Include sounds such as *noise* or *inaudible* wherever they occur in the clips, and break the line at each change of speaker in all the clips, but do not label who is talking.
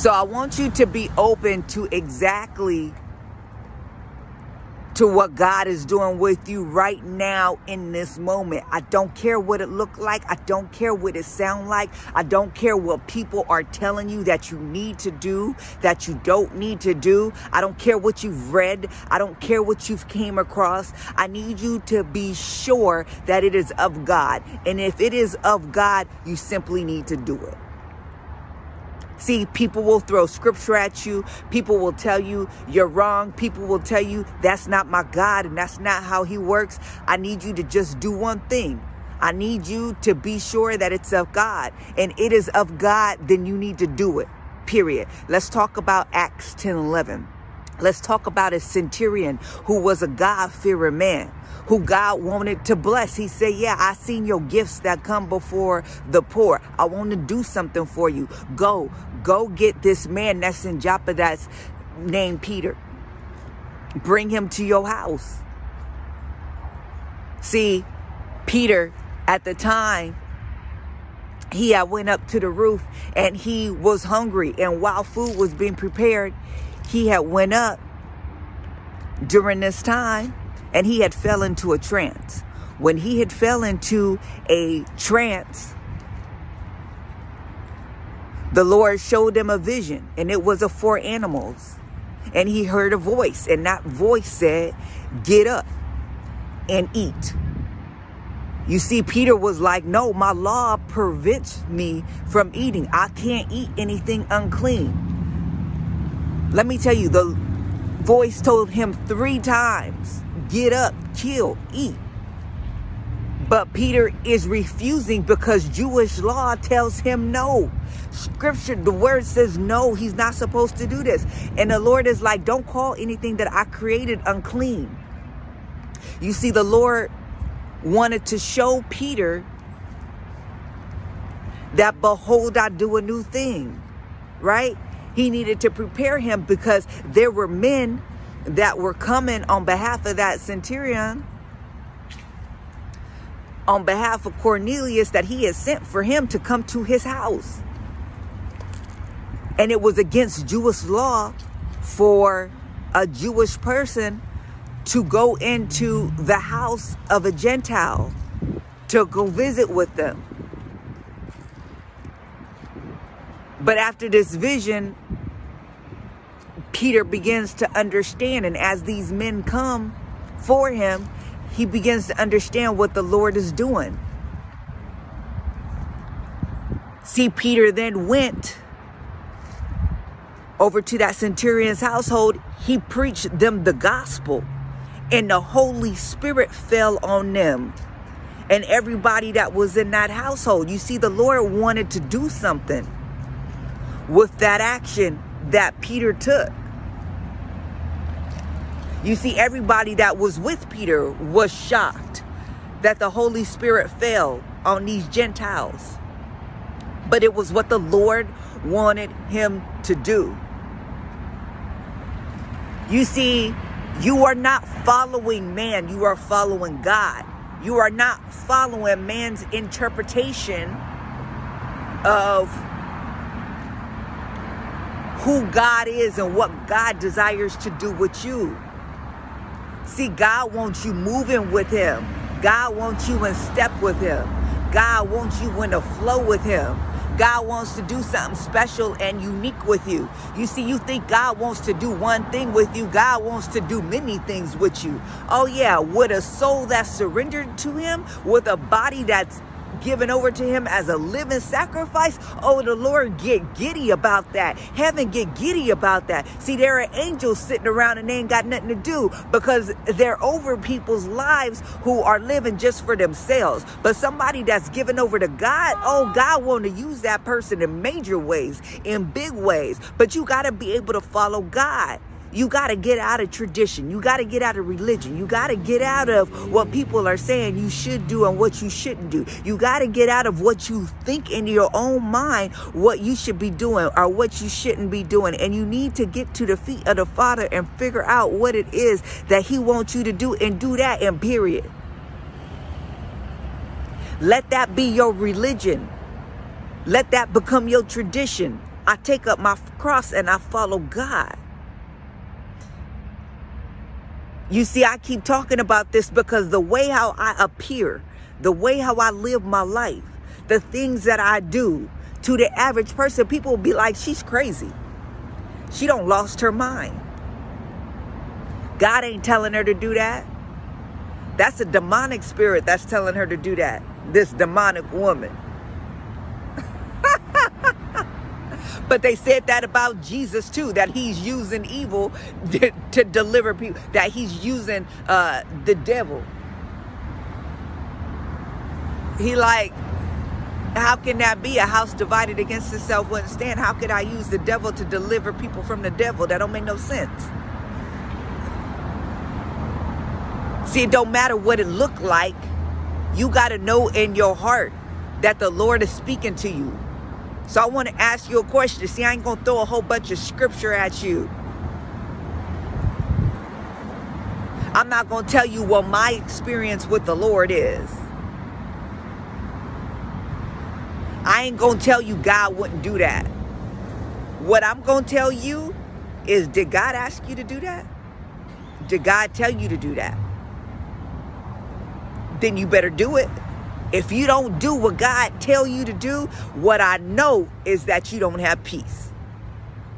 So I want you to be open to exactly to what God is doing with you right now in this moment. I don't care what it looked like. I don't care what it sound like. I don't care what people are telling you that you need to do, that you don't need to do. I don't care what you've read. I don't care what you've came across. I need you to be sure that it is of God. And if it is of God, you simply need to do it. See, people will throw scripture at you. People will tell you you're wrong. People will tell you that's not my God and that's not how he works. I need you to just do one thing. I need you to be sure that it's of God. And it is of God, then you need to do it. Period. Let's talk about Acts 10 11. Let's talk about a centurion who was a God fearing man who God wanted to bless. He said, Yeah, I seen your gifts that come before the poor. I want to do something for you. Go, go get this man that's in Joppa that's named Peter. Bring him to your house. See, Peter at the time, he had went up to the roof and he was hungry. And while food was being prepared, he had went up during this time and he had fell into a trance. When he had fell into a trance, the Lord showed him a vision, and it was of four animals. And he heard a voice, and that voice said, Get up and eat. You see, Peter was like, No, my law prevents me from eating. I can't eat anything unclean. Let me tell you, the voice told him three times get up, kill, eat. But Peter is refusing because Jewish law tells him no. Scripture, the word says no, he's not supposed to do this. And the Lord is like, don't call anything that I created unclean. You see, the Lord wanted to show Peter that behold, I do a new thing, right? He needed to prepare him because there were men that were coming on behalf of that centurion, on behalf of Cornelius, that he had sent for him to come to his house. And it was against Jewish law for a Jewish person to go into the house of a Gentile to go visit with them. But after this vision, Peter begins to understand. And as these men come for him, he begins to understand what the Lord is doing. See, Peter then went over to that centurion's household. He preached them the gospel, and the Holy Spirit fell on them and everybody that was in that household. You see, the Lord wanted to do something with that action that Peter took. You see, everybody that was with Peter was shocked that the Holy Spirit fell on these Gentiles. But it was what the Lord wanted him to do. You see, you are not following man, you are following God. You are not following man's interpretation of who God is and what God desires to do with you. See, God wants you moving with Him. God wants you in step with Him. God wants you in a flow with Him. God wants to do something special and unique with you. You see, you think God wants to do one thing with you, God wants to do many things with you. Oh, yeah, with a soul that's surrendered to Him, with a body that's given over to him as a living sacrifice. Oh, the Lord get giddy about that. Heaven get giddy about that. See, there are angels sitting around and they ain't got nothing to do because they're over people's lives who are living just for themselves. But somebody that's given over to God, oh, God want to use that person in major ways, in big ways. But you got to be able to follow God. You got to get out of tradition. You got to get out of religion. You got to get out of what people are saying you should do and what you shouldn't do. You got to get out of what you think in your own mind what you should be doing or what you shouldn't be doing. And you need to get to the feet of the Father and figure out what it is that He wants you to do and do that and period. Let that be your religion. Let that become your tradition I take up my cross and I follow God. You see, I keep talking about this because the way how I appear, the way how I live my life, the things that I do to the average person, people will be like, she's crazy. She don't lost her mind. God ain't telling her to do that. That's a demonic spirit that's telling her to do that. This demonic woman. But they said that about Jesus too, that he's using evil *laughs* to, to deliver people, that he's using uh, the devil. He like, how can that be? A house divided against itself wouldn't stand. How could I use the devil to deliver people from the devil? That don't make no sense. See, it don't matter what it looked like. You got to know in your heart that the Lord is speaking to you. So I want to ask you a question. See, I ain't going to throw a whole bunch of scripture at you. I'm not going to tell you what my experience with the Lord is. I ain't going to tell you God wouldn't do that. What I'm going to tell you is did God ask you to do that? Did God tell you to do that? Then you better do it. If you don't do what God tell you to do, what I know is that you don't have peace.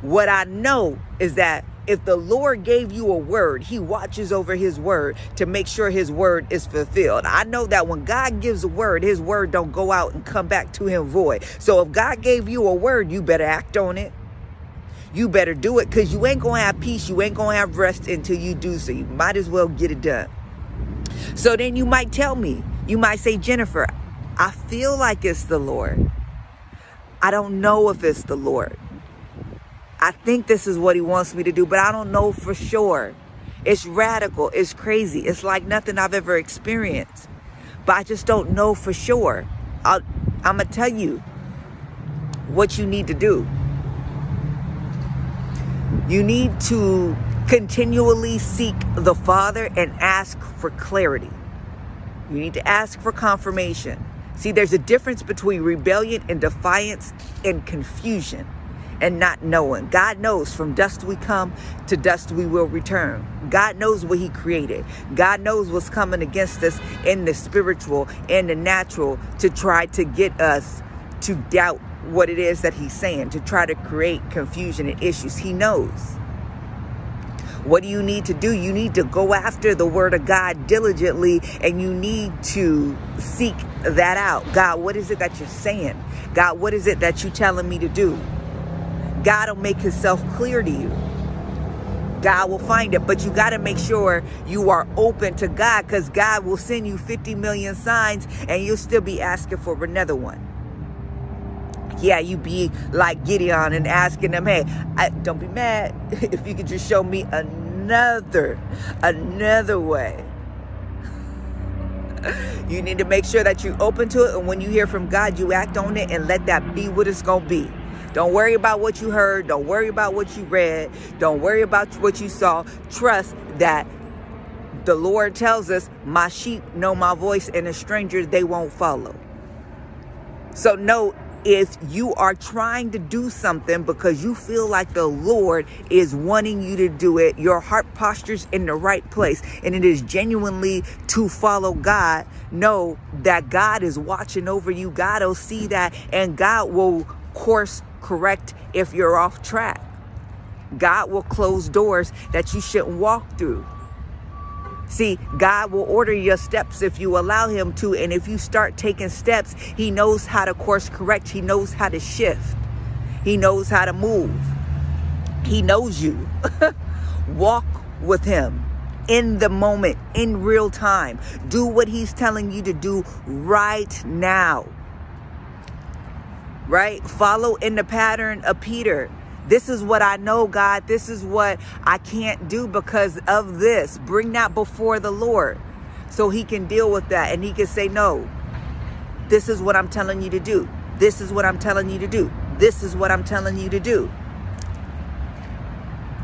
What I know is that if the Lord gave you a word, he watches over his word to make sure his word is fulfilled. I know that when God gives a word, his word don't go out and come back to him void. So if God gave you a word, you better act on it. You better do it because you ain't going to have peace. You ain't going to have rest until you do so. You might as well get it done. So then you might tell me, you might say, Jennifer, I feel like it's the Lord. I don't know if it's the Lord. I think this is what he wants me to do, but I don't know for sure. It's radical. It's crazy. It's like nothing I've ever experienced. But I just don't know for sure. i I'm going to tell you what you need to do. You need to continually seek the Father and ask for clarity. You need to ask for confirmation. See, there's a difference between rebellion and defiance and confusion and not knowing. God knows from dust we come to dust we will return. God knows what He created. God knows what's coming against us in the spiritual and the natural to try to get us to doubt what it is that He's saying, to try to create confusion and issues. He knows. What do you need to do? You need to go after the word of God diligently and you need to seek that out. God, what is it that you're saying? God, what is it that you're telling me to do? God will make himself clear to you. God will find it, but you got to make sure you are open to God because God will send you 50 million signs and you'll still be asking for another one. Yeah, you be like Gideon and asking them, hey, I, don't be mad *laughs* if you could just show me another, another way. You need to make sure that you're open to it. And when you hear from God, you act on it and let that be what it's to be. Don't worry about what you heard. Don't worry about what you read. Don't worry about what you saw. Trust that the Lord tells us, My sheep know my voice, and a stranger they won't follow. So, know if you are trying to do something because you feel like the Lord is wanting you to do it, your heart posture's in the right place, and it is genuinely to follow God, know that God is watching over you. God will see that, and God will course correct if you're off track. God will close doors that you shouldn't walk through. See, God will order your steps if you allow Him to. And if you start taking steps, He knows how to course correct. He knows how to shift. He knows how to move. He knows you. *laughs* Walk with Him in the moment, in real time. Do what He's telling you to do right now. Right? Follow in the pattern of Peter. This is what I know, God. This is what I can't do because of this. Bring that before the Lord so he can deal with that and he can say, No, this is what I'm telling you to do. This is what I'm telling you to do. This is what I'm telling you to do.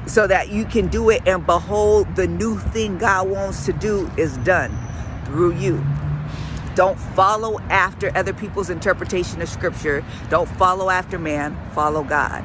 So that you can do it and behold, the new thing God wants to do is done through you. Don't follow after other people's interpretation of scripture. Don't follow after man. Follow God.